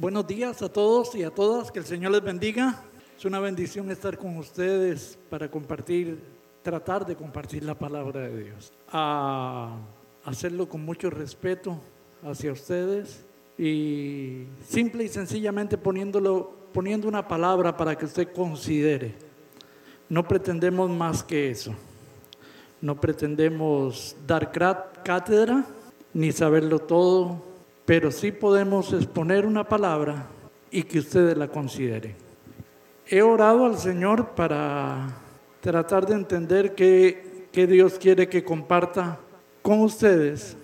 Buenos días a todos y a todas, que el Señor les bendiga. Es una bendición estar con ustedes para compartir, tratar de compartir la palabra de Dios. A hacerlo con mucho respeto hacia ustedes y simple y sencillamente poniéndolo, poniendo una palabra para que usted considere. No pretendemos más que eso. No pretendemos dar cátedra ni saberlo todo, pero sí podemos exponer una palabra y que ustedes la consideren. He orado al Señor para tratar de entender qué, Dios quiere que comparta con ustedes.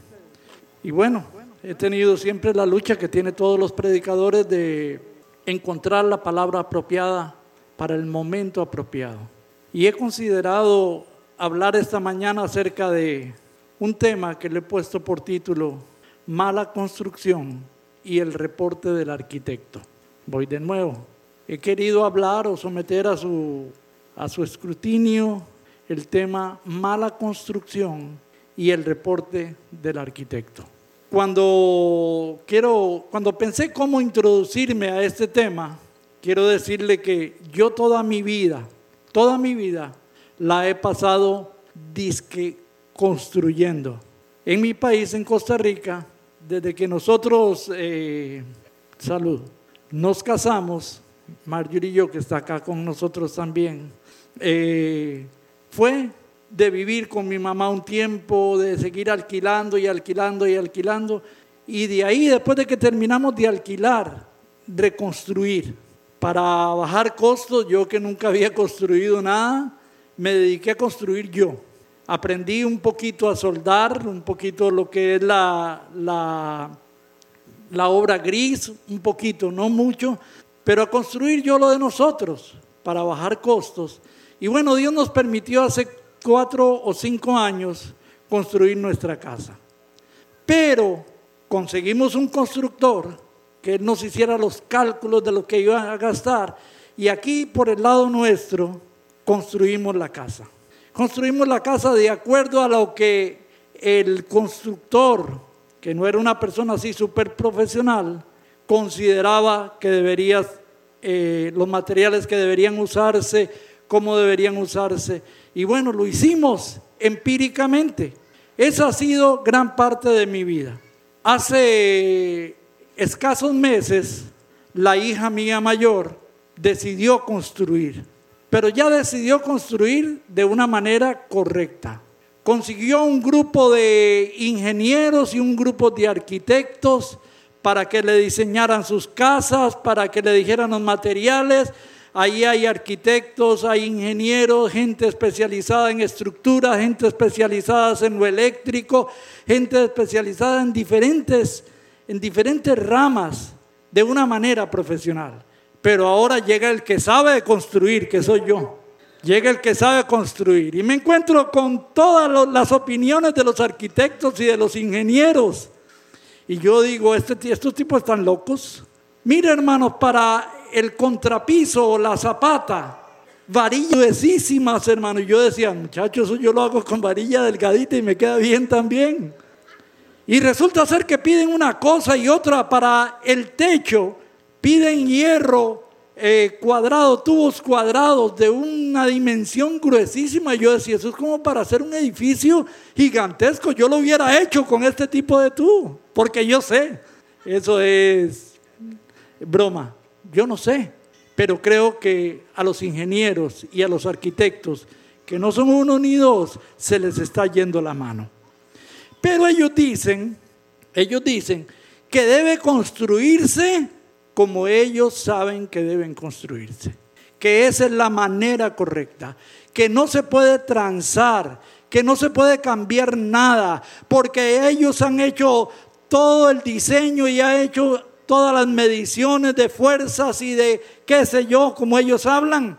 Y bueno, he tenido siempre la lucha que tienen todos los predicadores de encontrar la palabra apropiada para el momento apropiado. Y he considerado hablar esta mañana acerca de un tema que le he puesto por título Mala construcción y el reporte del arquitecto. Voy de nuevo. He querido hablar o someter a su, a su escrutinio el tema mala construcción y el reporte del arquitecto. Cuando quiero, cuando pensé cómo introducirme a este tema, quiero decirle que yo toda mi vida, toda mi vida la he pasado disque construyendo. En mi país, en Costa Rica, desde que nosotros, eh, salud, nos casamos, Marjorie y yo, que está acá con nosotros también, eh, fue de vivir con mi mamá un tiempo, de seguir alquilando y alquilando y alquilando, y de ahí, después de que terminamos de alquilar, reconstruir. Para bajar costos, yo que nunca había construido nada, me dediqué a construir yo aprendí un poquito a soldar, un poquito lo que es la, la, obra gris, un poquito, no mucho, pero a construir yo lo de nosotros para bajar costos. Y bueno, Dios nos permitió hace cuatro o cinco años construir nuestra casa. Pero conseguimos un constructor que nos hiciera los cálculos de lo que iba a gastar y aquí por el lado nuestro construimos la casa. Construimos la casa de acuerdo a lo que el constructor, que no era una persona así súper profesional, consideraba que debería, eh, los materiales que deberían usarse, cómo deberían usarse. Y bueno, lo hicimos empíricamente. Esa ha sido gran parte de mi vida. Hace escasos meses, la hija mía mayor decidió construir pero ya decidió construir de una manera correcta. Consiguió un grupo de ingenieros y un grupo de arquitectos para que le diseñaran sus casas, para que le dijeran los materiales. Ahí hay arquitectos, hay ingenieros, gente especializada en estructura, gente especializada en lo eléctrico, gente especializada en diferentes, en diferentes ramas de una manera profesional. Pero ahora llega el que sabe construir, que soy yo. Llega el que sabe construir. Y me encuentro con todas las opiniones de los arquitectos y de los ingenieros. Y yo digo, este, estos tipos están locos. Mira, hermanos, para el contrapiso o la zapata, varilla gruesísimas, hermano. Y yo decía, muchachos, eso yo lo hago con varilla delgadita y me queda bien también. Y resulta ser que piden una cosa y otra para el techo piden hierro eh, cuadrado, tubos cuadrados de una dimensión gruesísima. Yo decía, eso es como para hacer un edificio gigantesco. Yo lo hubiera hecho con este tipo de tubo, porque yo sé, eso es broma. Yo no sé, pero creo que a los ingenieros y a los arquitectos, que no son uno ni dos, se les está yendo la mano. Pero ellos dicen, ellos dicen que debe construirse como ellos saben que deben construirse. Que esa es la manera correcta. Que no se puede transar, que no se puede cambiar nada, porque ellos han hecho todo el diseño y han hecho todas las mediciones de fuerzas y de qué sé yo, como ellos hablan.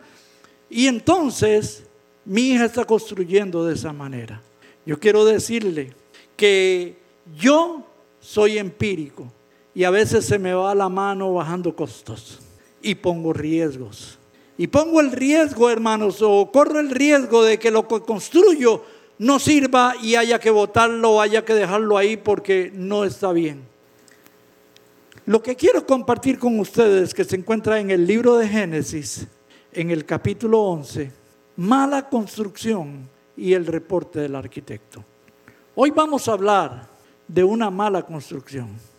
Y entonces mi hija está construyendo de esa manera. Yo quiero decirle que yo soy empírico y a veces se me va la mano bajando costos y pongo riesgos. Y pongo el riesgo, hermanos, o corro el riesgo de que lo que construyo no sirva y haya que botarlo haya que dejarlo ahí porque no está bien. Lo que quiero compartir con ustedes, que se encuentra en el libro de Génesis, en el capítulo 11, mala construcción y el reporte del arquitecto. Hoy vamos a hablar de una mala construcción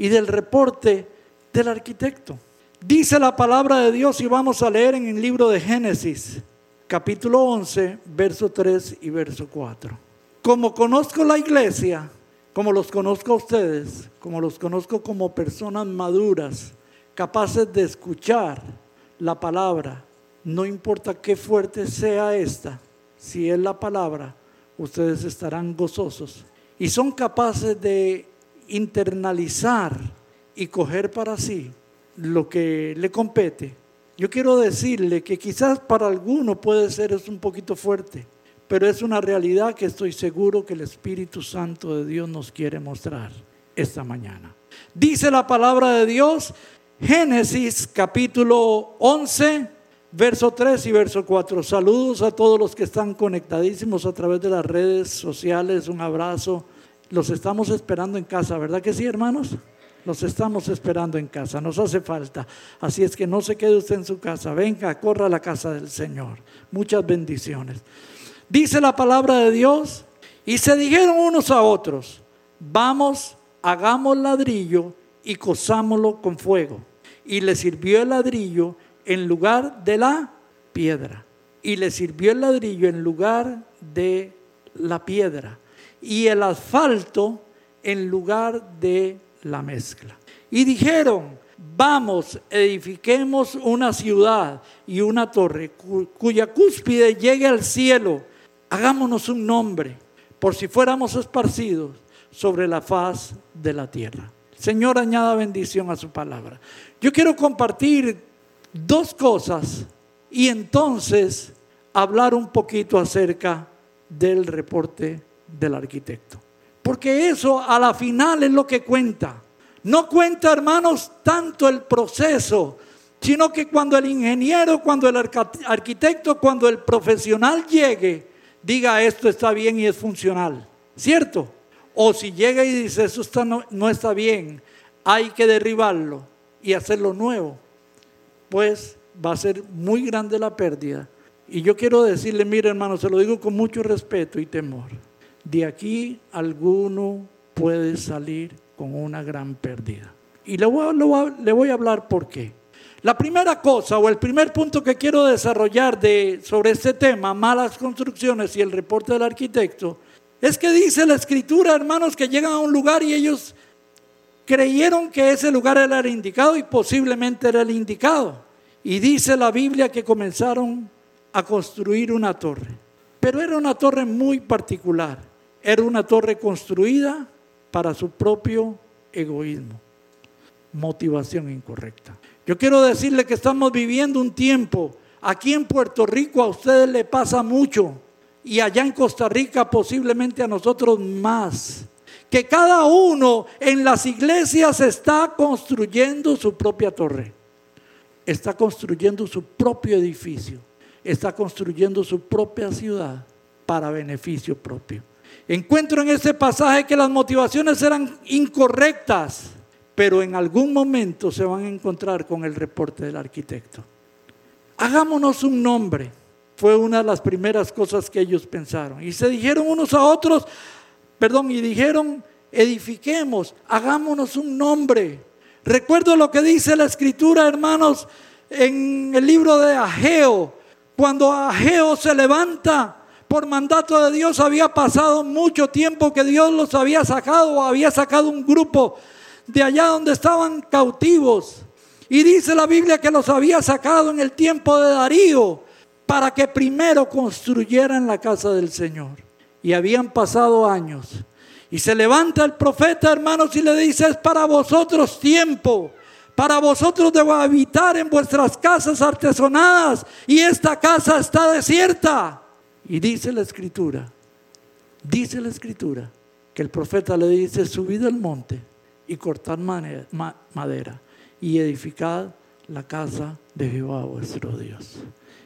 y del reporte del arquitecto. Dice la palabra de Dios y vamos a leer en el libro de Génesis, capítulo 11, verso 3 y verso 4. Como conozco la iglesia, como los conozco a ustedes, como los conozco como personas maduras, capaces de escuchar la palabra, no importa qué fuerte sea esta, si es la palabra, ustedes estarán gozosos. Y son capaces de internalizar y coger para sí lo que le compete. Yo quiero decirle que quizás para alguno puede ser es un poquito fuerte, pero es una realidad que estoy seguro que el Espíritu Santo de Dios nos quiere mostrar esta mañana. Dice la palabra de Dios, Génesis capítulo 11, verso 3 y verso 4. Saludos a todos los que están conectadísimos a través de las redes sociales. Un abrazo. Los estamos esperando en casa, ¿verdad que sí, hermanos? Los estamos esperando en casa, nos hace falta. Así es que no se quede usted en su casa, venga, corra a la casa del Señor. Muchas bendiciones. Dice la palabra de Dios, y se dijeron unos a otros, vamos, hagamos ladrillo y cosámoslo con fuego. Y le sirvió el ladrillo en lugar de la piedra. Y le sirvió el ladrillo en lugar de la piedra. Y el asfalto en lugar de la mezcla. Y dijeron, vamos, edifiquemos una ciudad y una torre cuya cúspide llegue al cielo. Hagámonos un nombre, por si fuéramos esparcidos sobre la faz de la tierra. Señor, añada bendición a su palabra. Yo quiero compartir dos cosas y entonces hablar un poquito acerca del reporte del arquitecto. Porque eso a la final es lo que cuenta. No cuenta, hermanos, tanto el proceso, sino que cuando el ingeniero, cuando el arquitecto, cuando el profesional llegue, diga esto está bien y es funcional. ¿Cierto? O si llega y dice eso no, no está bien, hay que derribarlo y hacerlo nuevo, pues va a ser muy grande la pérdida. Y yo quiero decirle, mire hermano, se lo digo con mucho respeto y temor. De aquí alguno puede salir con una gran pérdida. Y le voy, a hablar por qué. La primera cosa o el primer punto que quiero desarrollar de, sobre este tema, malas construcciones y el reporte del arquitecto, es que dice la escritura, hermanos, que llegan a un lugar y ellos creyeron que ese lugar era el indicado y posiblemente era el indicado. Y dice la Biblia que comenzaron a construir una torre. Pero era una torre muy particular. Era una torre construida para su propio egoísmo, motivación incorrecta. Yo quiero decirle que estamos viviendo un tiempo, aquí en Puerto Rico a ustedes le pasa mucho. Y allá en Costa Rica posiblemente a nosotros más, que cada uno en las iglesias está construyendo su propia torre, está construyendo su propio edificio, está construyendo su propia ciudad para beneficio propio. Encuentro en ese pasaje que las motivaciones eran incorrectas, pero en algún momento se van a encontrar con el reporte del arquitecto. Hagámonos un nombre. Fue una de las primeras cosas que ellos pensaron. Y se dijeron unos a otros, perdón, y dijeron, edifiquemos, hagámonos un nombre. Recuerdo lo que dice la escritura, hermanos, en el libro de Ageo, cuando Ageo se levanta por mandato de Dios había pasado mucho tiempo que Dios los había sacado, había sacado un grupo de allá donde estaban cautivos. Y dice la Biblia que los había sacado en el tiempo de Darío para que primero construyeran la casa del Señor. Y habían pasado años. Y se levanta el profeta, hermanos, y le dice, es para vosotros tiempo. Para vosotros debo habitar en vuestras casas artesonadas. Y esta casa está desierta. Y dice la escritura, dice la escritura, que el profeta le dice, subid al monte y cortad madera y edificad la casa de Jehová vuestro Dios.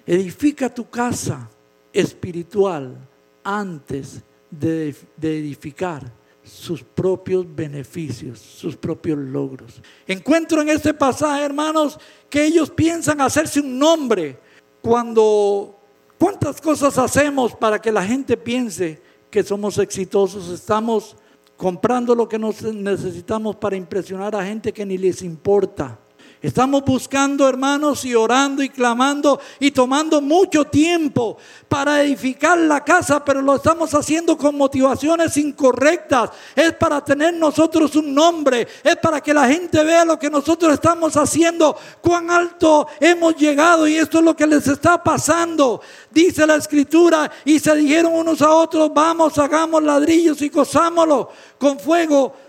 Edifica tu casa espiritual antes de, de edificar sus propios beneficios, sus propios logros. Encuentro en este pasaje, hermanos, que ellos piensan hacerse un nombre cuando cuántas cosas hacemos para que la gente piense que somos exitosos, estamos comprando lo que necesitamos para impresionar a gente que ni les importa. Estamos buscando, hermanos, y orando y clamando y tomando mucho tiempo para edificar la casa, pero lo estamos haciendo con motivaciones incorrectas. Es para tener nosotros un nombre, es para que la gente vea lo que nosotros estamos haciendo, cuán alto hemos llegado y esto es lo que les está pasando. Dice la escritura y se dijeron unos a otros, vamos, hagamos ladrillos y cosámoslo con fuego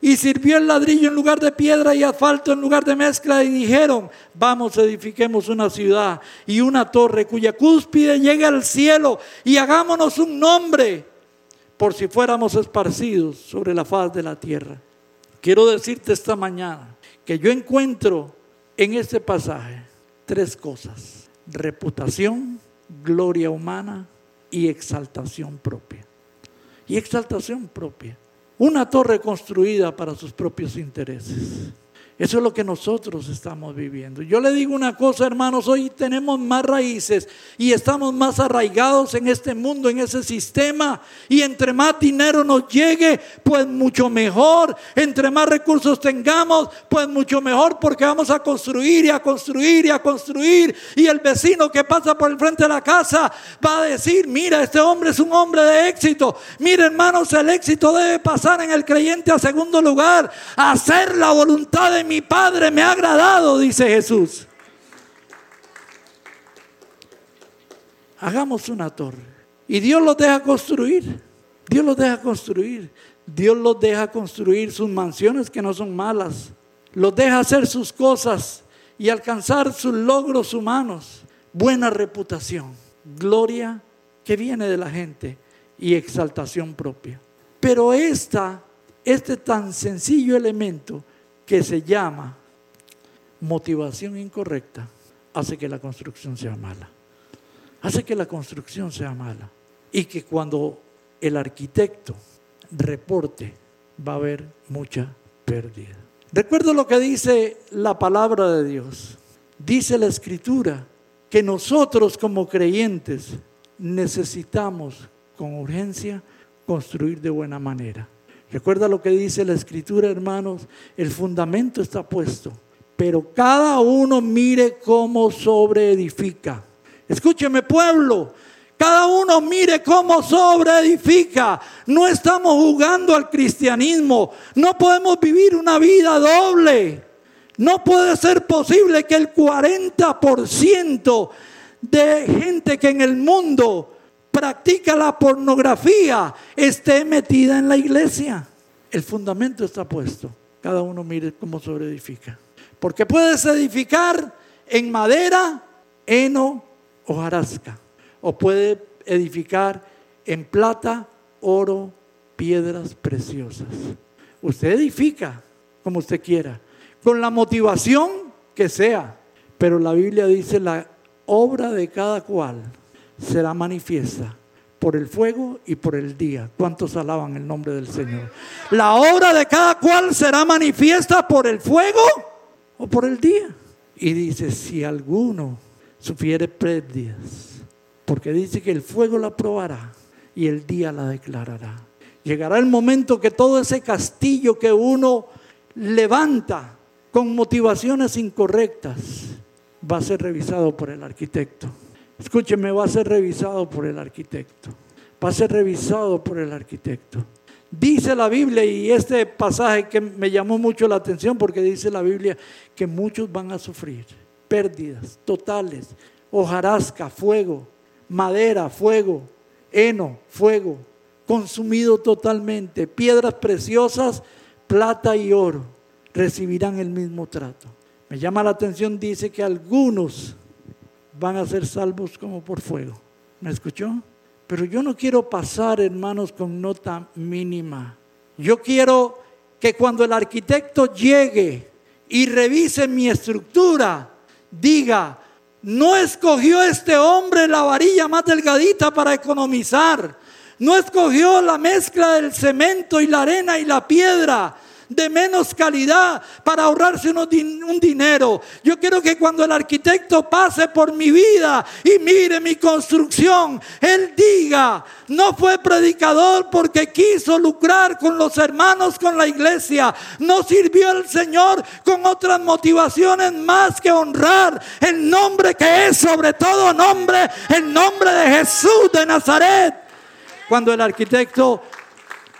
y sirvió el ladrillo en lugar de piedra y asfalto en lugar de mezcla y dijeron, vamos, edifiquemos una ciudad y una torre cuya cúspide llegue al cielo y hagámonos un nombre por si fuéramos esparcidos sobre la faz de la tierra. Quiero decirte esta mañana que yo encuentro en este pasaje tres cosas, reputación, gloria humana y exaltación propia. Y exaltación propia una torre construida para sus propios intereses. Eso es lo que nosotros estamos viviendo. Yo le digo una cosa, hermanos, hoy tenemos más raíces y estamos más arraigados en este mundo, en ese sistema. Y entre más dinero nos llegue, pues mucho mejor. Entre más recursos tengamos, pues mucho mejor, porque vamos a construir y a construir y a construir. Y el vecino que pasa por el frente de la casa va a decir, mira, este hombre es un hombre de éxito. Mira, hermanos, el éxito debe pasar en el creyente a segundo lugar, hacer la voluntad de mi Padre me ha agradado, dice Jesús. Hagamos una torre. Y Dios los deja construir. Dios los deja construir. Dios los deja construir sus mansiones que no son malas. Los deja hacer sus cosas y alcanzar sus logros humanos. Buena reputación, gloria que viene de la gente y exaltación propia. Pero esta, este tan sencillo elemento que se llama motivación incorrecta hace que la construcción sea mala. Hace que la construcción sea mala. Y que cuando el arquitecto reporte va a haber mucha pérdida. Recuerdo lo que dice la palabra de Dios. Dice la escritura que nosotros como creyentes necesitamos con urgencia construir de buena manera. Recuerda lo que dice la escritura, hermanos, el fundamento está puesto, pero cada uno mire cómo sobreedifica. Escúcheme pueblo, cada uno mire cómo sobreedifica. No estamos jugando al cristianismo, no podemos vivir una vida doble. No puede ser posible que el 40% de gente que en el mundo practica la pornografía esté metida en la iglesia. El fundamento está puesto. Cada uno mire cómo edifica. Porque puedes edificar en madera, heno o jarasca. O puede edificar en plata, oro, piedras preciosas. Usted edifica como usted quiera, con la motivación que sea. Pero la Biblia dice la obra de cada cual será manifiesta por el fuego y por el día. ¿Cuántos alaban el nombre del Señor? La obra de cada cual será manifiesta por el fuego o por el día. Y dice, si alguno sufriere pérdidas, porque dice que el fuego la probará y el día la declarará. Llegará el momento que todo ese castillo que uno levanta con motivaciones incorrectas va a ser revisado por el arquitecto. Escúcheme, va a ser revisado por el arquitecto. Va a ser revisado por el arquitecto. Dice la Biblia, y este pasaje que me llamó mucho la atención porque dice la Biblia que muchos van a sufrir pérdidas totales, hojarasca, fuego, madera, fuego, heno, fuego, consumido totalmente, piedras preciosas, plata y oro, recibirán el mismo trato. Me llama la atención, dice que algunos van a ser salvos como por fuego. ¿Me escuchó? Pero yo no quiero pasar, hermanos, con nota mínima. Yo quiero que cuando el arquitecto llegue y revise mi estructura, diga, no escogió este hombre la varilla más delgadita para economizar. No escogió la mezcla del cemento y la arena y la piedra de menos calidad para ahorrarse un dinero. Yo quiero que cuando el arquitecto pase por mi vida y mire mi construcción, él diga, no fue predicador porque quiso lucrar con los hermanos, con la iglesia. No sirvió al Señor con otras motivaciones más que honrar el nombre que es sobre todo nombre, el nombre de Jesús de Nazaret. Cuando el arquitecto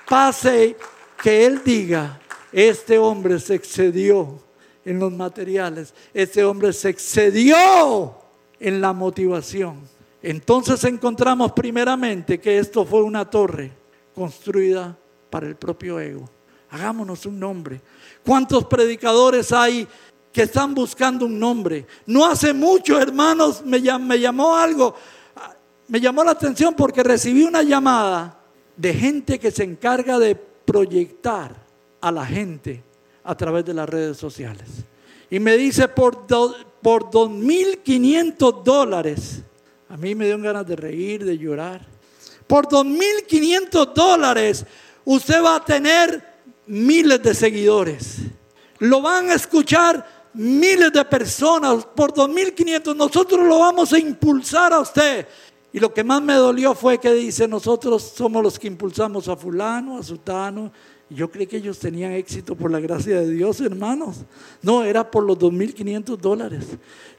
pase, que él diga, este hombre se excedió en los materiales. Este hombre se excedió en la motivación. Entonces encontramos primeramente que esto fue una torre construida para el propio ego. Hagámonos un nombre. ¿Cuántos predicadores hay que están buscando un nombre? No hace mucho, hermanos, me, me llamó algo, me llamó la atención porque recibí una llamada de gente que se encarga de proyectar a la gente a través de las redes sociales. Y me dice, por, por 2.500 dólares, a mí me dio ganas de reír, de llorar. Por 2.500 dólares usted va a tener miles de seguidores. Lo van a escuchar miles de personas. Por 2.500 nosotros lo vamos a impulsar a usted. Y lo que más me dolió fue que dice, nosotros somos los que impulsamos a fulano, a sutano, yo creí que ellos tenían éxito por la gracia de Dios, hermanos. No, era por los 2.500 dólares.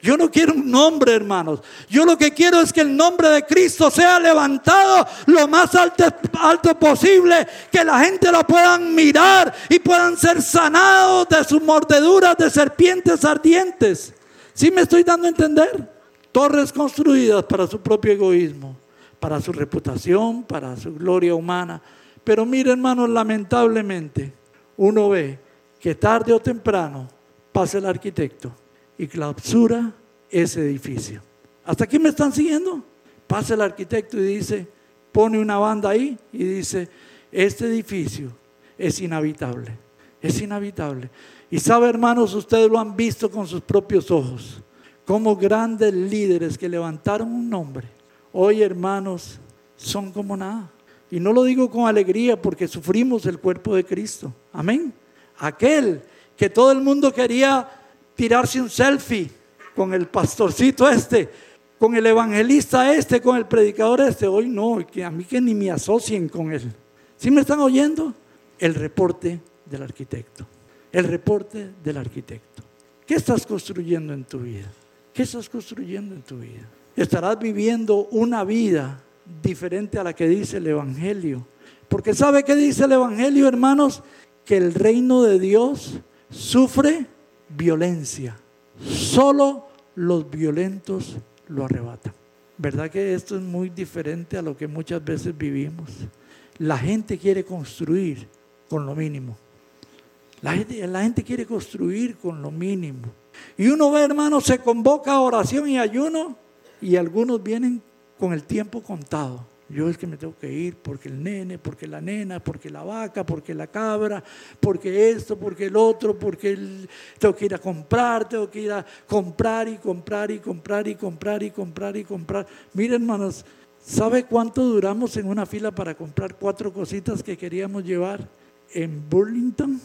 Yo no quiero un nombre, hermanos. Yo lo que quiero es que el nombre de Cristo sea levantado lo más alto, posible, que la gente lo puedan mirar y puedan ser sanados de sus mordeduras de serpientes ardientes. ¿Sí me estoy dando a entender? Torres construidas para su propio egoísmo, para su reputación, para su gloria humana pero mire, hermanos, lamentablemente uno ve que tarde o temprano pasa el arquitecto y clausura ese edificio. ¿Hasta aquí me están siguiendo? Pasa el arquitecto y dice, pone una banda ahí y dice, este edificio es inhabitable, es inhabitable. Y sabe, hermanos, ustedes lo han visto con sus propios ojos, como grandes líderes que levantaron un nombre, hoy, hermanos, son como nada. Y no lo digo con alegría porque sufrimos el cuerpo de Cristo. Amén. Aquel que todo el mundo quería tirarse un selfie con el pastorcito este, con el evangelista este, con el predicador este. Hoy no, que a mí que ni me asocien con él. ¿Sí me están oyendo? El reporte del arquitecto. El reporte del arquitecto. ¿Qué estás construyendo en tu vida? ¿Qué estás construyendo en tu vida? Estarás viviendo una vida diferente a la que dice el Evangelio. Porque ¿sabe qué dice el Evangelio, hermanos? Que el reino de Dios sufre violencia. Solo los violentos lo arrebatan. ¿Verdad que esto es muy diferente a lo que muchas veces vivimos? La gente quiere construir con lo mínimo. La gente, la gente quiere construir con lo mínimo. Y uno ve, hermanos, se convoca a oración y ayuno y algunos vienen con el tiempo contado. Yo es que me tengo que ir porque el nene, porque la nena, porque la vaca, porque la cabra, porque esto, porque el otro, porque tengo que ir a comprar, tengo que ir a comprar y comprar y comprar y comprar y comprar y comprar. Miren, hermanos, ¿sabe cuánto duramos en una fila para comprar cuatro cositas que queríamos llevar en Burlington?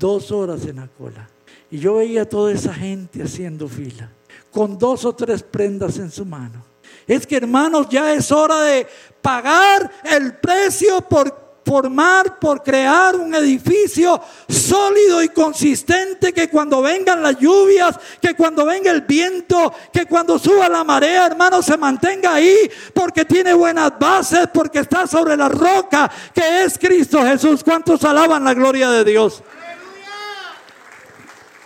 Dos horas en la cola. Y yo veía a toda esa gente haciendo fila, con dos o tres prendas en su mano. Es que hermanos, ya es hora de pagar el precio por formar, por crear un edificio sólido y consistente que cuando vengan las lluvias, que cuando venga el viento, que cuando suba la marea, hermanos, se mantenga ahí porque tiene buenas bases, porque está sobre la roca que es Cristo Jesús. ¿Cuántos alaban la gloria de Dios?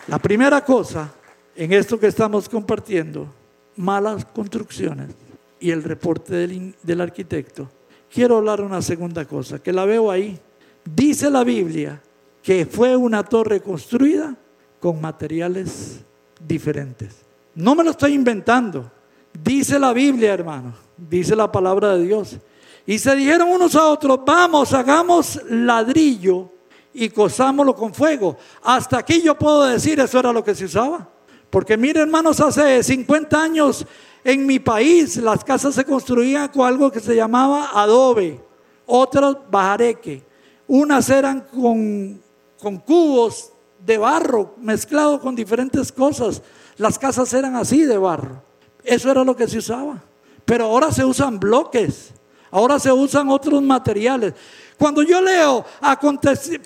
La primera cosa en esto que estamos compartiendo, malas construcciones y el reporte del, arquitecto, quiero hablar una segunda cosa, que la veo ahí. Dice la Biblia que fue una torre construida con materiales diferentes. No me lo estoy inventando. Dice la Biblia, hermano. Dice la palabra de Dios. Y se dijeron unos a otros, vamos, hagamos ladrillo y cosámoslo con fuego. Hasta aquí yo puedo decir, eso era lo que se usaba. Porque miren, hermanos, hace 50 años en mi país las casas se construían con algo que se llamaba adobe otras bajareque. Unas eran con, con cubos de barro mezclado con diferentes cosas. Las casas eran así de barro. Eso era lo que se usaba. Pero ahora se usan bloques. Ahora se usan otros materiales. Cuando yo leo,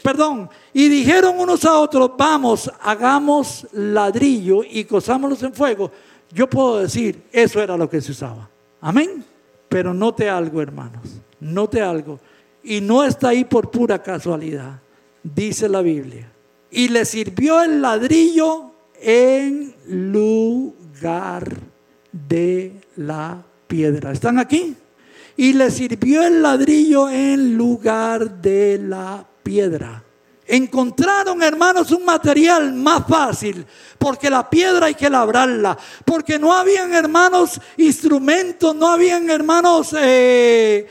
perdón, y dijeron unos a otros, vamos, hagamos ladrillo y cosámoslos en fuego, yo puedo decir, eso era lo que se usaba. Amén. Pero note algo, hermanos, note algo. Y no está ahí por pura casualidad, dice la Biblia. Y le sirvió el ladrillo en lugar de la piedra. ¿Están aquí? Y le sirvió el ladrillo en lugar de la piedra. Encontraron, hermanos, un material más fácil, porque la piedra hay que labrarla, porque no habían, hermanos, instrumentos, no habían, hermanos, eh,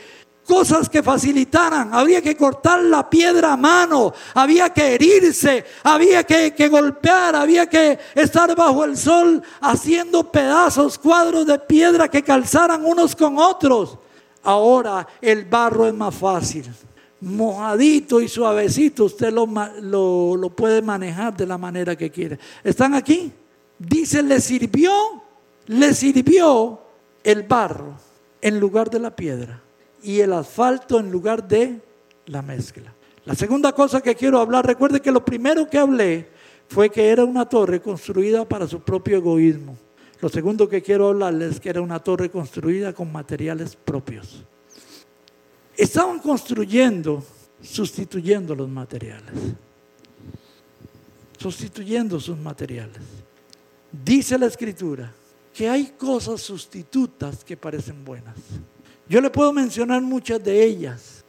cosas que facilitaran. Había que cortar la piedra a mano, había que herirse, había que, que, golpear, había que estar bajo el sol haciendo pedazos, cuadros de piedra que calzaran unos con otros. Ahora el barro es más fácil mojadito y suavecito, usted lo, lo, puede manejar de la manera que quiere. ¿Están aquí? Dice, le sirvió, le sirvió el barro en lugar de la piedra y el asfalto en lugar de la mezcla. La segunda cosa que quiero hablar, recuerde que lo primero que hablé fue que era una torre construida para su propio egoísmo. Lo segundo que quiero hablarles es que era una torre construida con materiales propios. Estaban construyendo, sustituyendo los materiales. Sustituyendo sus materiales. Dice la escritura que hay cosas sustitutas que parecen buenas. Yo le puedo mencionar muchas de ellas,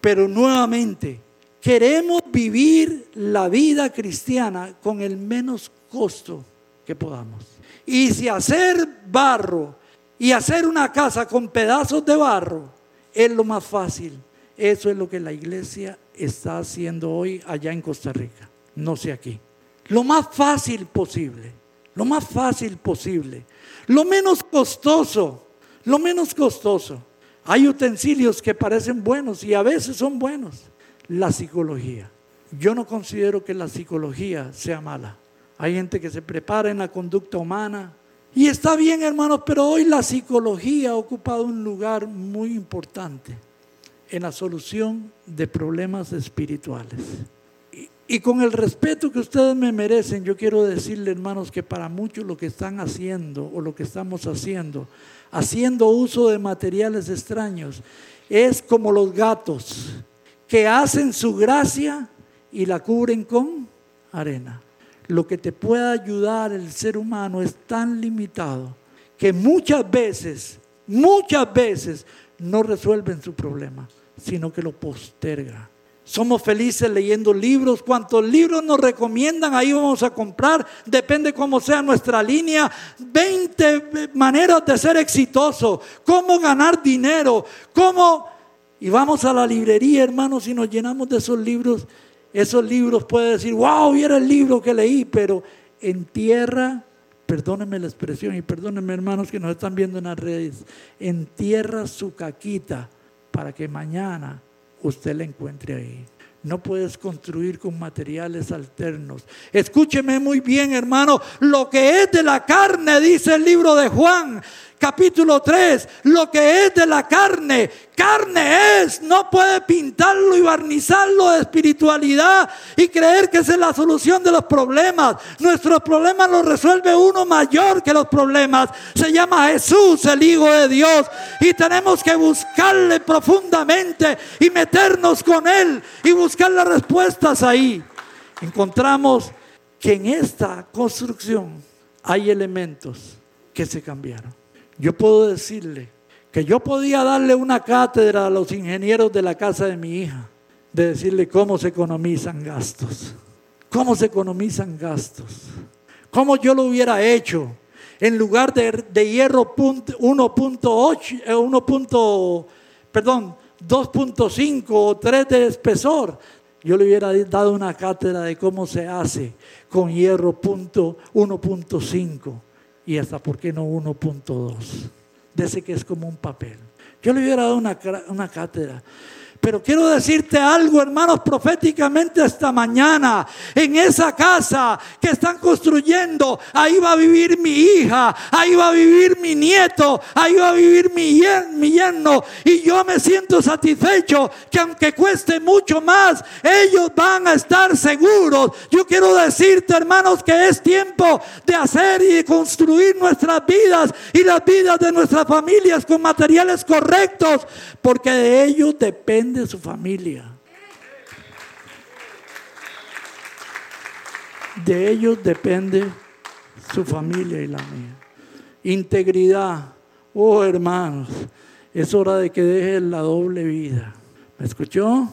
pero nuevamente, queremos vivir la vida cristiana con el menos costo que podamos. Y si hacer barro y hacer una casa con pedazos de barro es lo más fácil. Eso es lo que la iglesia está haciendo hoy allá en Costa Rica, no sé aquí. Lo más fácil posible, lo más fácil posible, lo menos costoso, lo menos costoso. Hay utensilios que parecen buenos y a veces son buenos. La psicología. Yo no considero que la psicología sea mala. Hay gente que se prepara en la conducta humana, y está bien, hermanos, pero hoy la psicología ha ocupado un lugar muy importante en la solución de problemas espirituales. Y, con el respeto que ustedes me merecen, yo quiero decirle, hermanos, que para muchos lo que están haciendo o lo que estamos haciendo, haciendo uso de materiales extraños, es como los gatos que hacen su gracia y la cubren con arena lo que te pueda ayudar el ser humano es tan limitado que muchas veces, muchas veces no resuelven su problema, sino que lo posterga. Somos felices leyendo libros. Cuantos libros nos recomiendan, ahí vamos a comprar. Depende cómo sea nuestra línea. 20 maneras de ser exitoso. Cómo ganar dinero. Cómo... Y vamos a la librería, hermanos, y nos llenamos de esos libros esos libros puede decir, wow, era el libro que leí, pero en tierra, perdónenme la expresión y perdónenme hermanos que nos están viendo en las redes, entierra su caquita para que mañana usted la encuentre ahí. No puedes construir con materiales alternos. Escúcheme muy bien, hermano. Lo que es de la carne, dice el libro de Juan, capítulo 3, lo que es de la carne, carne es, no puede pintarlo y barnizarlo de espiritualidad y creer que esa es la solución de los problemas. Nuestros problemas los resuelve uno mayor que los problemas. Se llama Jesús, el Hijo de Dios, y tenemos que buscarle profundamente y meternos con Él y buscar las respuestas ahí. Encontramos que en esta construcción hay elementos que se cambiaron. Yo puedo decirle que yo podía darle una cátedra a los ingenieros de la casa de mi hija, de decirle cómo se economizan gastos, cómo se economizan gastos, cómo yo lo hubiera hecho en lugar de, hierro 1.8, 1. Eh, perdón, 2.5 o 3 de espesor, yo le hubiera dado una cátedra de cómo se hace con hierro 1.5 y hasta, ¿por qué no 1.2? De ese que es como un papel. Yo le hubiera dado una, una cátedra. Pero quiero decirte algo, hermanos, proféticamente esta mañana. En esa casa que están construyendo, ahí va a vivir mi hija, ahí va a vivir mi nieto, ahí va a vivir mi, yerno. Y yo me siento satisfecho que aunque cueste mucho más, ellos van a estar seguros. Yo quiero decirte, hermanos, que es tiempo de hacer y de construir nuestras vidas y las vidas de nuestras familias con materiales correctos, porque de ellos depende de su familia. De ellos depende su familia y la mía. Integridad. Oh hermanos, es hora de que dejes la doble vida. ¿Me escuchó?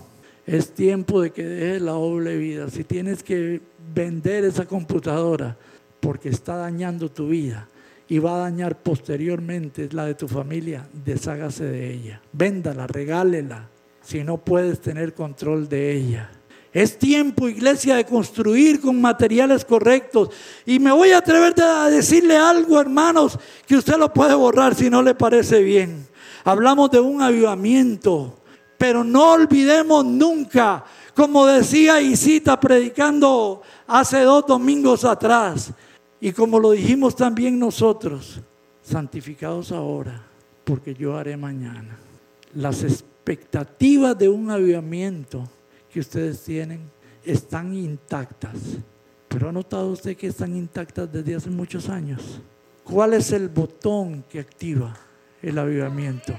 Es tiempo de que dejes la doble vida. Si tienes que vender esa computadora porque está dañando tu vida y va a dañar posteriormente la de tu familia, deshágase de ella. Véndala, regálela si no puedes tener control de ella. Es tiempo, iglesia, de construir con materiales correctos. Y me voy a atrever a decirle algo, hermanos, que usted lo puede borrar si no le parece bien. Hablamos de un avivamiento, pero no olvidemos nunca, como decía Isita predicando hace dos domingos atrás, y como lo dijimos también nosotros, santificados ahora, porque yo haré mañana. Las expectativas de un avivamiento que ustedes tienen están intactas. Pero ha notado usted que están intactas desde hace muchos años. ¿Cuál es el botón que activa el avivamiento?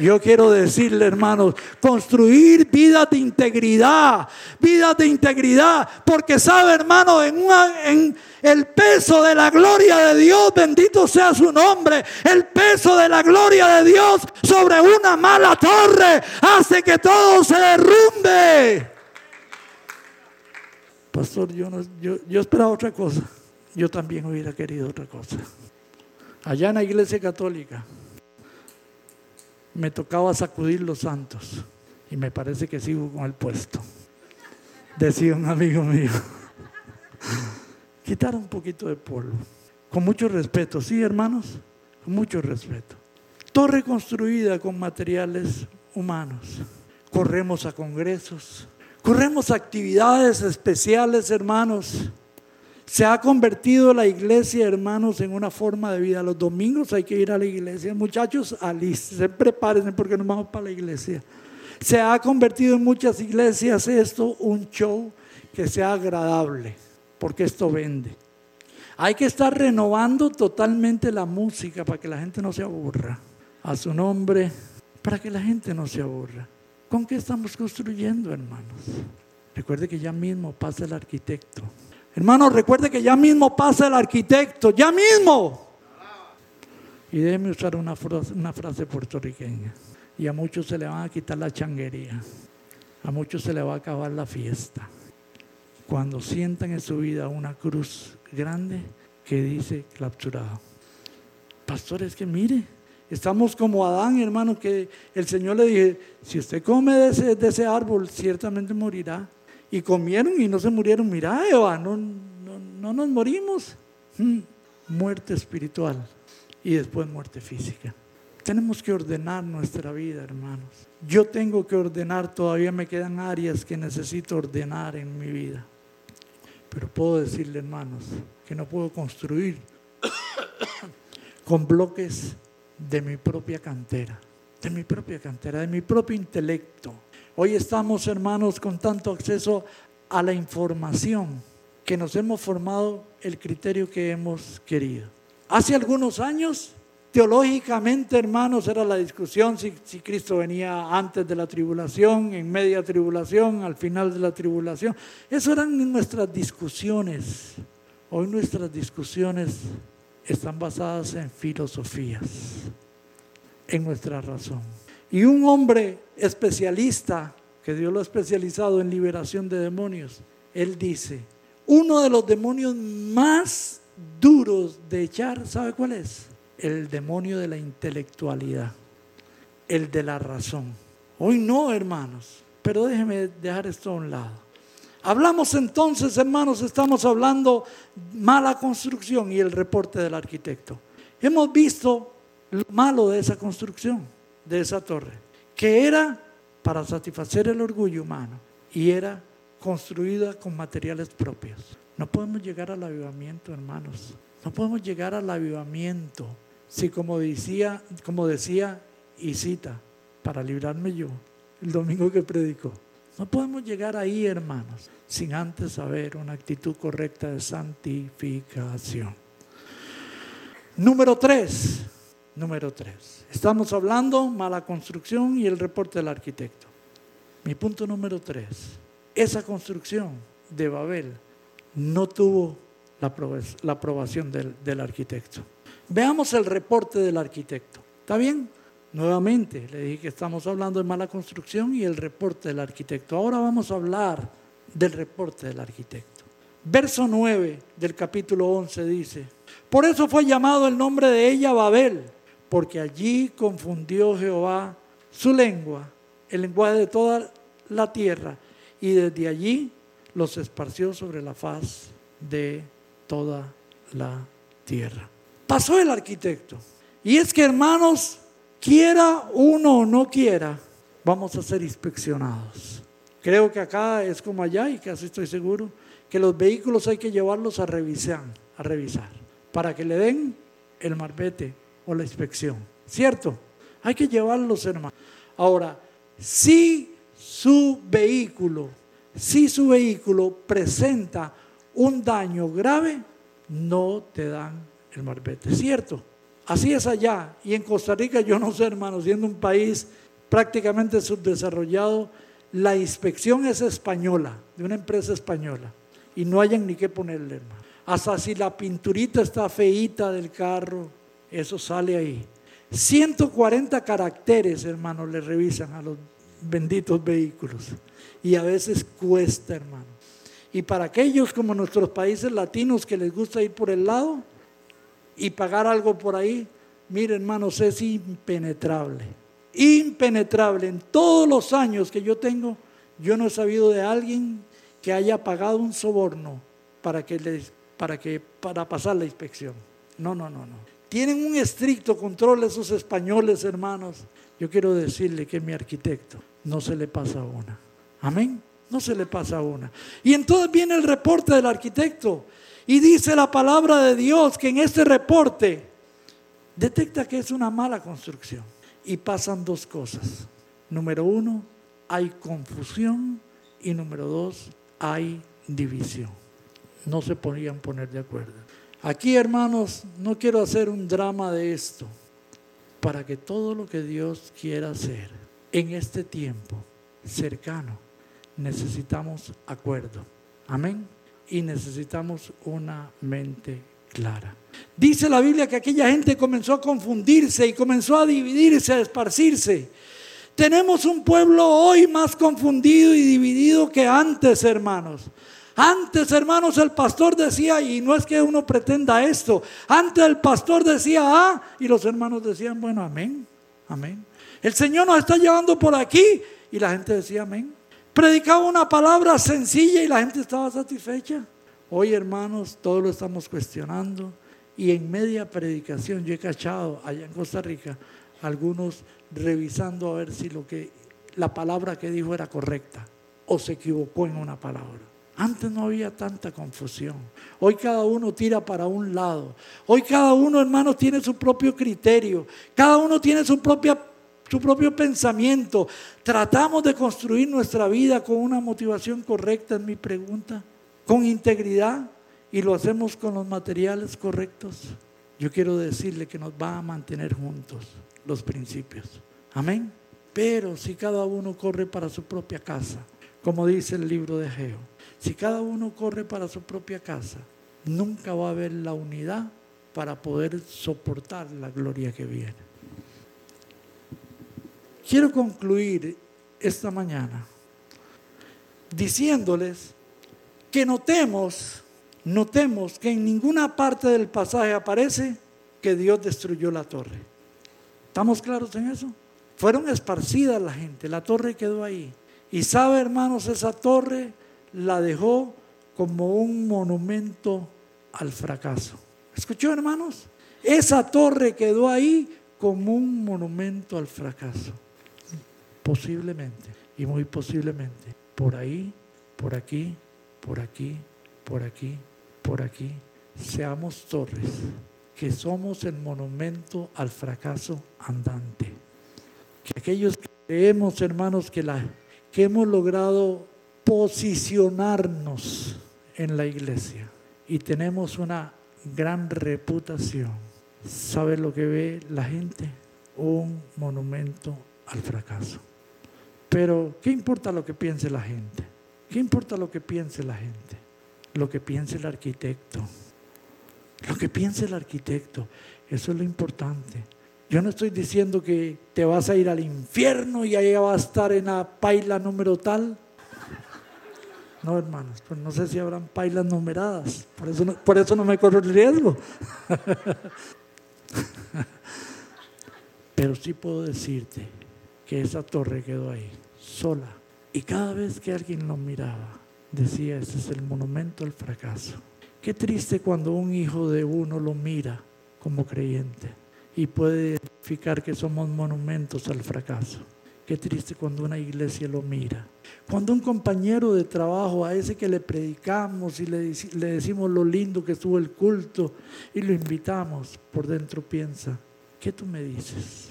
Yo quiero decirle, hermanos, construir vidas de integridad, vidas de integridad, porque sabe, hermano, en, en el peso de la gloria de Dios, bendito sea su nombre, el peso de la gloria de Dios sobre una mala torre hace que todo se derrumbe. Pastor, yo, no, yo, yo esperaba otra cosa. Yo también hubiera querido otra cosa. Allá en la iglesia católica me tocaba sacudir los santos y me parece que sigo con el puesto. Decía un amigo mío, quitar un poquito de polvo, con mucho respeto, ¿sí hermanos? Con mucho respeto. Torre construida con materiales humanos. Corremos a congresos, corremos a actividades especiales, hermanos se ha convertido la iglesia, hermanos, en una forma de vida. Los domingos hay que ir a la iglesia. Muchachos, se prepárense porque nos vamos para la iglesia. Se ha convertido en muchas iglesias esto un show que sea agradable, porque esto vende. Hay que estar renovando totalmente la música para que la gente no se aburra. A su nombre, para que la gente no se aburra. ¿Con qué estamos construyendo, hermanos? Recuerde que ya mismo pasa el arquitecto. Hermano, recuerde que ya mismo pasa el arquitecto, ya mismo. Y déjeme usar una frase, una frase puertorriqueña. Y a muchos se le van a quitar la changuería. A muchos se le va a acabar la fiesta. Cuando sientan en su vida una cruz grande que dice clapsurado. Pastores, que mire, estamos como Adán, hermano, que el Señor le dije, si usted come de ese, de ese árbol, ciertamente morirá y comieron y no se murieron. Mira, Eva, no, no, nos morimos. Mm, muerte espiritual y después muerte física. Tenemos que ordenar nuestra vida, hermanos. Yo tengo que ordenar, todavía me quedan áreas que necesito ordenar en mi vida. Pero puedo decirle, hermanos, que no puedo construir con bloques de mi propia cantera, de mi propia cantera, de mi propio intelecto Hoy estamos, hermanos, con tanto acceso a la información que nos hemos formado el criterio que hemos querido. Hace algunos años, teológicamente, hermanos, era la discusión si, si, Cristo venía antes de la tribulación, en media tribulación, al final de la tribulación. Eso eran nuestras discusiones. Hoy nuestras discusiones están basadas en filosofías, en nuestra razón. Y un hombre especialista, que Dios lo ha especializado en liberación de demonios, él dice, uno de los demonios más duros de echar, ¿sabe cuál es? El demonio de la intelectualidad, el de la razón. Hoy no, hermanos, pero déjeme dejar esto a un lado. Hablamos entonces, hermanos, estamos hablando mala construcción y el reporte del arquitecto. Hemos visto lo malo de esa construcción de esa torre, que era para satisfacer el orgullo humano y era construida con materiales propios. No podemos llegar al avivamiento, hermanos. No podemos llegar al avivamiento si como decía, como decía y cita, para librarme yo, el domingo que predicó. No podemos llegar ahí, hermanos, sin antes saber una actitud correcta de santificación. Número tres, número tres. Estamos hablando mala construcción y el reporte del arquitecto. Mi punto número tres. Esa construcción de Babel no tuvo la aprobación del, del arquitecto. Veamos el reporte del arquitecto. ¿Está bien? Nuevamente, le dije que estamos hablando de mala construcción y el reporte del arquitecto. Ahora vamos a hablar del reporte del arquitecto. Verso 9 del capítulo 11 dice, por eso fue llamado el nombre de ella Babel, porque allí confundió Jehová su lengua, el lenguaje de toda la tierra, y desde allí los esparció sobre la faz de toda la tierra. Pasó el arquitecto. Y es que hermanos, quiera uno o no quiera, vamos a ser inspeccionados. Creo que acá es como allá y casi estoy seguro que los vehículos hay que llevarlos a revisar, a revisar, para que le den el marbete o la inspección. ¿Cierto? Hay que llevarlos, hermanos. Ahora, si su vehículo, si su vehículo presenta un daño grave, no te dan el marbete, ¿cierto? Así es allá. Y en Costa Rica, yo no sé, hermano, siendo un país prácticamente subdesarrollado, la inspección es española, de una empresa española. Y no hayan ni qué ponerle, hermano. Hasta si la pinturita está feíta del carro, eso sale ahí. 140 caracteres, hermano, le revisan a los benditos vehículos. Y a veces cuesta, hermano. Y para aquellos como nuestros países latinos que les gusta ir por el lado, y pagar algo por ahí, mire hermanos, es impenetrable. Impenetrable. En todos los años que yo tengo, yo no he sabido de alguien que haya pagado un soborno para, que les, para, que, para pasar la inspección. No, no, no, no. Tienen un estricto control esos españoles, hermanos. Yo quiero decirle que mi arquitecto no se le pasa una. Amén. No se le pasa una. Y entonces viene el reporte del arquitecto. Y dice la palabra de Dios que en este reporte detecta que es una mala construcción. Y pasan dos cosas. Número uno, hay confusión. Y número dos, hay división. No se podían poner de acuerdo. Aquí, hermanos, no quiero hacer un drama de esto. Para que todo lo que Dios quiera hacer en este tiempo cercano, necesitamos acuerdo. Amén y necesitamos una mente clara. Dice la Biblia que aquella gente comenzó a confundirse y comenzó a dividirse, a esparcirse. Tenemos un pueblo hoy más confundido y dividido que antes, hermanos. Antes, hermanos, el pastor decía, y no es que uno pretenda esto, antes el pastor decía ah, y los hermanos decían, bueno, amén, amén. El Señor nos está llevando por aquí, y la gente decía, amén. Predicaba una palabra sencilla y la gente estaba satisfecha. Hoy, hermanos, todo lo estamos cuestionando. Y en media predicación yo he cachado allá en Costa Rica algunos revisando a ver si lo que la palabra que dijo era correcta o se equivocó en una palabra. Antes no había tanta confusión. Hoy cada uno tira para un lado. Hoy cada uno, hermanos, tiene su propio criterio. Cada uno tiene su propia su propio pensamiento. Tratamos de construir nuestra vida con una motivación correcta, es mi pregunta, con integridad y lo hacemos con los materiales correctos. Yo quiero decirle que nos va a mantener juntos los principios. Amén. Pero si cada uno corre para su propia casa, como dice el libro de Geo, si cada uno corre para su propia casa, nunca va a haber la unidad para poder soportar la gloria que viene. Quiero concluir esta mañana diciéndoles que notemos, notemos que en ninguna parte del pasaje aparece que Dios destruyó la torre. ¿Estamos claros en eso? Fueron esparcidas la gente, la torre quedó ahí. Y sabe, hermanos, esa torre la dejó como un monumento al fracaso. ¿Escuchó, hermanos? Esa torre quedó ahí como un monumento al fracaso. posiblemente y muy posiblemente por ahí, por aquí, por aquí, por aquí, por aquí, seamos torres, que somos el monumento al fracaso andante. Que aquellos que creemos, hermanos, que, la, que hemos logrado posicionarnos en la iglesia y tenemos una gran reputación. ¿Sabe lo que ve la gente? Un monumento al fracaso. Pero, ¿qué importa lo que piense la gente? ¿Qué importa lo que piense la gente? Lo que piense el arquitecto. Lo que piense el arquitecto. Eso es lo importante. Yo no estoy diciendo que te vas a ir al infierno y ahí va a estar en la paila número tal. No, hermanos, pues no sé si habrán pailas numeradas. Por eso no, por eso no me corro el riesgo. Pero sí puedo decirte que esa torre quedó ahí, sola. Y cada vez que alguien lo miraba, decía, ese es el monumento al fracaso. Qué triste cuando un hijo de uno lo mira como creyente y puede identificar que somos monumentos al fracaso. Qué triste cuando una iglesia lo mira. Cuando un compañero de trabajo, a ese que le predicamos y le, decimos lo lindo que estuvo el culto y lo invitamos, por dentro piensa, ¿qué tú me dices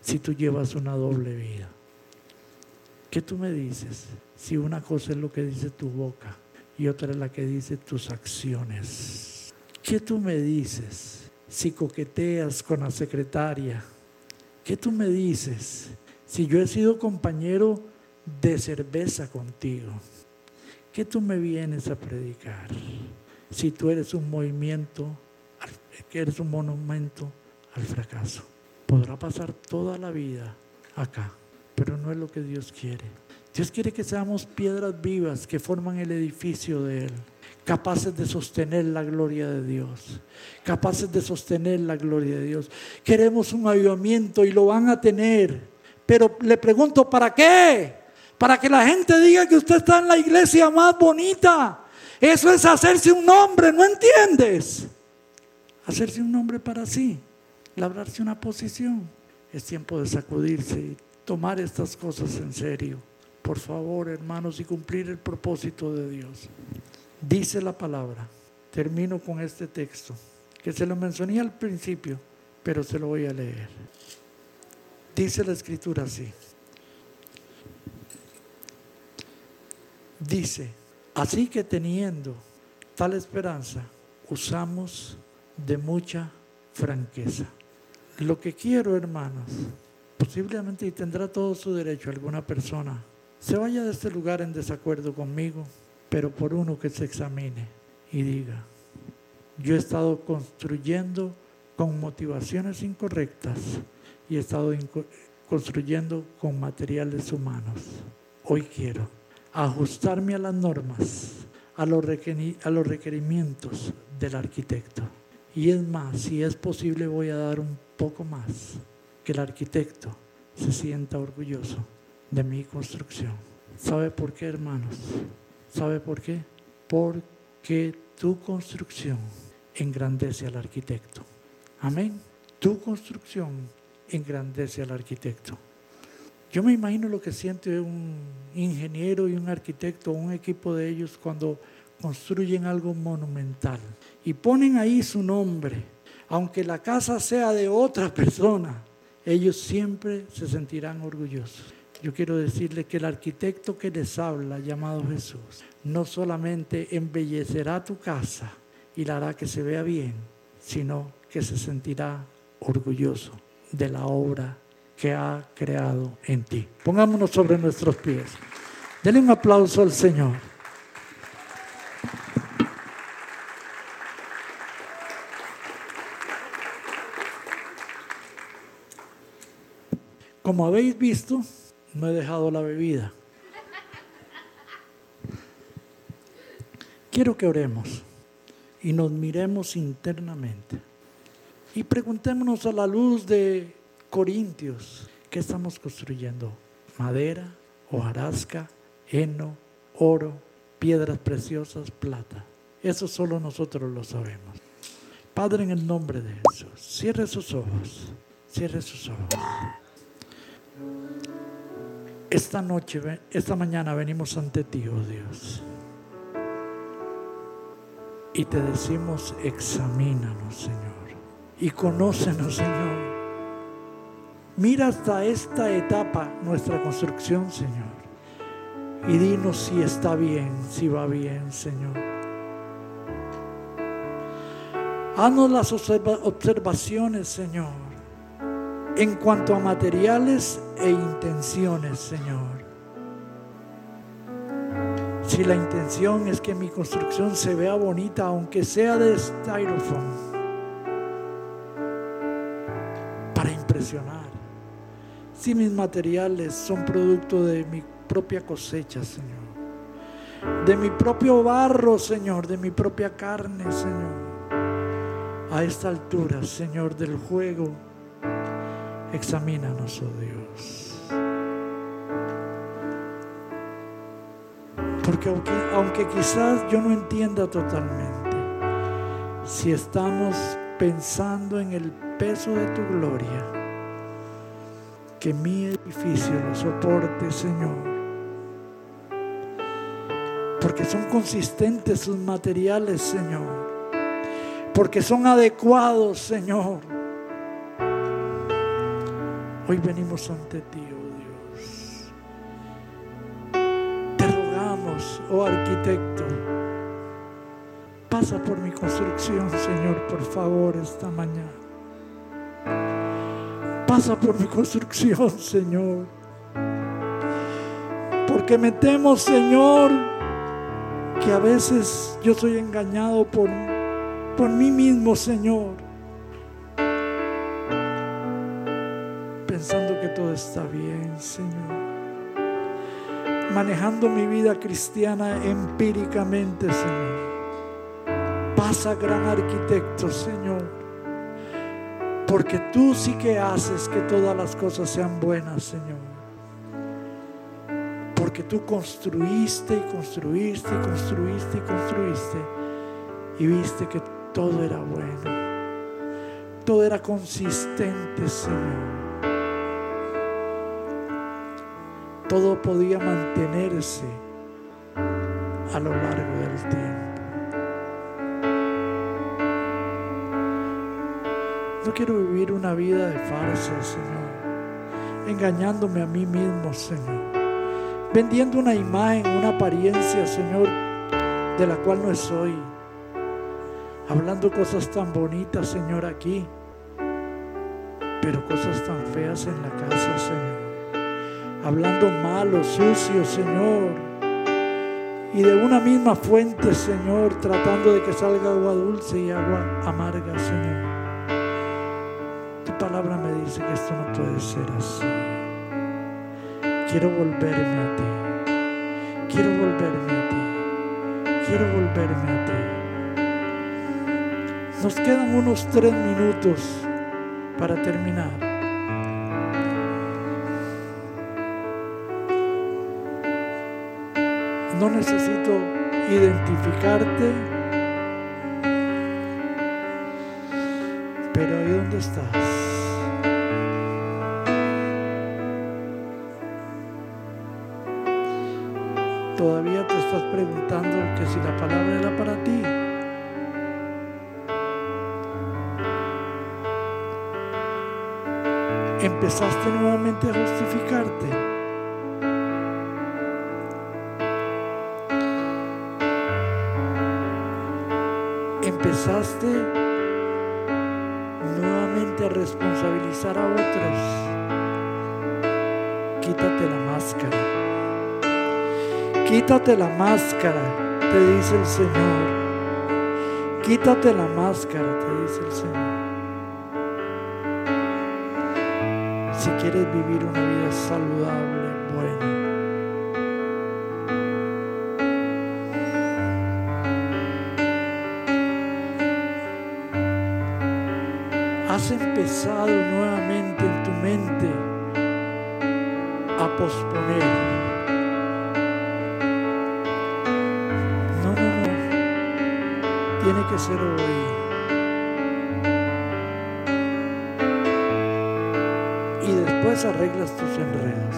si tú llevas una doble vida? ¿Qué tú me dices si una cosa es lo que dice tu boca y otra es la que dice tus acciones? ¿Qué tú me dices si coqueteas con la secretaria? ¿Qué tú me dices si yo he sido compañero de cerveza contigo, ¿qué tú me vienes a predicar? Si tú eres un movimiento, que eres un monumento al fracaso. Podrá pasar toda la vida acá, pero no es lo que Dios quiere. Dios quiere que seamos piedras vivas que forman el edificio de Él, capaces de sostener la gloria de Dios, capaces de sostener la gloria de Dios. Queremos un avivamiento y lo van a tener pero le pregunto, ¿para qué? Para que la gente diga que usted está en la iglesia más bonita. Eso es hacerse un nombre, ¿no entiendes? Hacerse un nombre para sí, labrarse una posición. Es tiempo de sacudirse y tomar estas cosas en serio. Por favor, hermanos, y cumplir el propósito de Dios. Dice la palabra. Termino con este texto, que se lo mencioné al principio, pero se lo voy a leer. Dice la escritura así. Dice, así que teniendo tal esperanza, usamos de mucha franqueza. Lo que quiero, hermanos, posiblemente y tendrá todo su derecho alguna persona, se vaya de este lugar en desacuerdo conmigo, pero por uno que se examine y diga, yo he estado construyendo con motivaciones incorrectas y he estado construyendo con materiales humanos. Hoy quiero ajustarme a las normas, a los, requerimientos del arquitecto. Y es más, si es posible voy a dar un poco más, que el arquitecto se sienta orgulloso de mi construcción. ¿Sabe por qué, hermanos? ¿Sabe por qué? Porque tu construcción engrandece al arquitecto. Amén. Tu construcción engrandece al arquitecto. Yo me imagino lo que siente un ingeniero y un arquitecto, un equipo de ellos cuando construyen algo monumental y ponen ahí su nombre, aunque la casa sea de otra persona, ellos siempre se sentirán orgullosos. Yo quiero decirle que el arquitecto que les habla, llamado Jesús, no solamente embellecerá tu casa y la hará que se vea bien, sino que se sentirá orgulloso de la obra que ha creado en ti. Pongámonos sobre nuestros pies. Denle un aplauso al Señor. Como habéis visto, no he dejado la bebida. Quiero que oremos y nos miremos internamente. Y preguntémonos a la luz de Corintios, ¿qué estamos construyendo? ¿Madera, hojarasca, heno, oro, piedras preciosas, plata? Eso solo nosotros lo sabemos. Padre, en el nombre de Jesús, cierre sus ojos, cierre sus ojos. esta noche, esta mañana venimos ante ti, oh Dios. Y te decimos, examínanos, Señor. Y conócenos, Señor. Mira hasta esta etapa nuestra construcción, Señor. Y dinos si está bien, si va bien, Señor. Haznos las observaciones, Señor en cuanto a materiales e intenciones, Señor. Si la intención es que mi construcción se vea bonita, aunque sea de styrofoam, Si mis materiales son producto de mi propia cosecha, Señor. De mi propio barro, Señor, de mi propia carne, Señor. A esta altura, Señor, del juego Examínanos, oh Dios. Porque aunque quizás yo no entienda totalmente, si estamos pensando en el peso de tu gloria, que mi edificio lo soporte, Señor. Porque son consistentes sus materiales, Señor. Porque son adecuados, Señor Hoy venimos ante ti, oh Dios. Te rogamos, oh arquitecto, pasa por mi construcción, Señor, por favor, esta mañana. Por mi construcción, Señor. Porque me temo, Señor, que a veces yo soy engañado por, por mí mismo, Señor pensando que todo está bien, Señor. Manejando mi vida cristiana empíricamente, Señor. Pasa, gran arquitecto, Señor. Porque tú sí que haces que todas las cosas sean buenas, Señor. Porque tú construiste y construiste y construiste y construiste y viste que todo era bueno. Todo era consistente, Señor. todo podía mantenerse a lo largo del tiempo. No quiero vivir una vida de farsa, Señor, engañándome a mí mismo, Señor, vendiendo una imagen, una apariencia, Señor, de la cual no soy, hablando cosas tan bonitas, Señor, aquí, pero cosas tan feas en la casa, Señor hablando malo, sucio, Señor. Y de una misma fuente, Señor, tratando de que salga agua dulce y agua amarga, Señor. Palabra me dice que esto no puede ser así. Quiero volverme a ti. Quiero volverme a ti. Quiero volverme a ti. Nos quedan unos tres minutos para terminar. No necesito identificarte, pero ¿y dónde estás? Todavía te estás preguntando que si la palabra era para ti. Empezaste nuevamente a justificarte. empezaste nuevamente a responsabilizar a otros, quítate la máscara. Quítate la máscara, te dice el Señor. Quítate la máscara, te dice el Señor. Si quieres vivir una vida saludable, buena. empezado nuevamente en tu mente a posponer. Tiene que ser hoy. Y después arreglas tus enredos.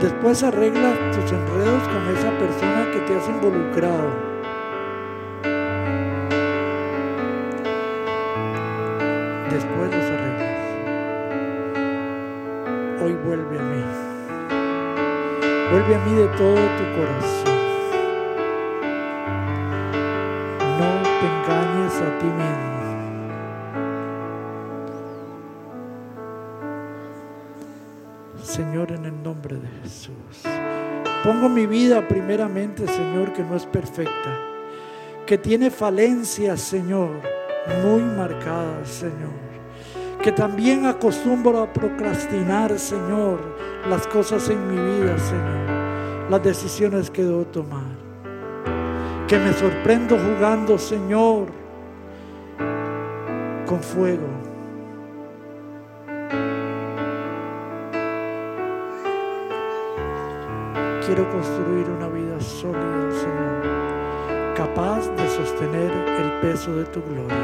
Después arregla tus enredos con esa persona que te has involucrado. Después los arreglas. Hoy vuelve a mí. Vuelve a mí de todo tu corazón. A ti mismo. Señor, en el nombre de Jesús. Pongo mi vida primeramente, Señor, que no es perfecta, que tiene falencias, Señor, muy marcadas, Señor. Que también acostumbro a procrastinar, Señor, las cosas en mi vida, Señor, las decisiones que debo tomar. Que me sorprendo jugando, Señor, con fuego quiero construir una vida sólida, Señor, capaz de sostener el peso de tu gloria.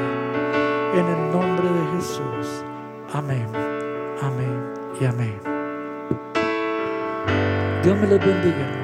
En el nombre de Jesús. Amén, amén y amén. Dios me los bendiga.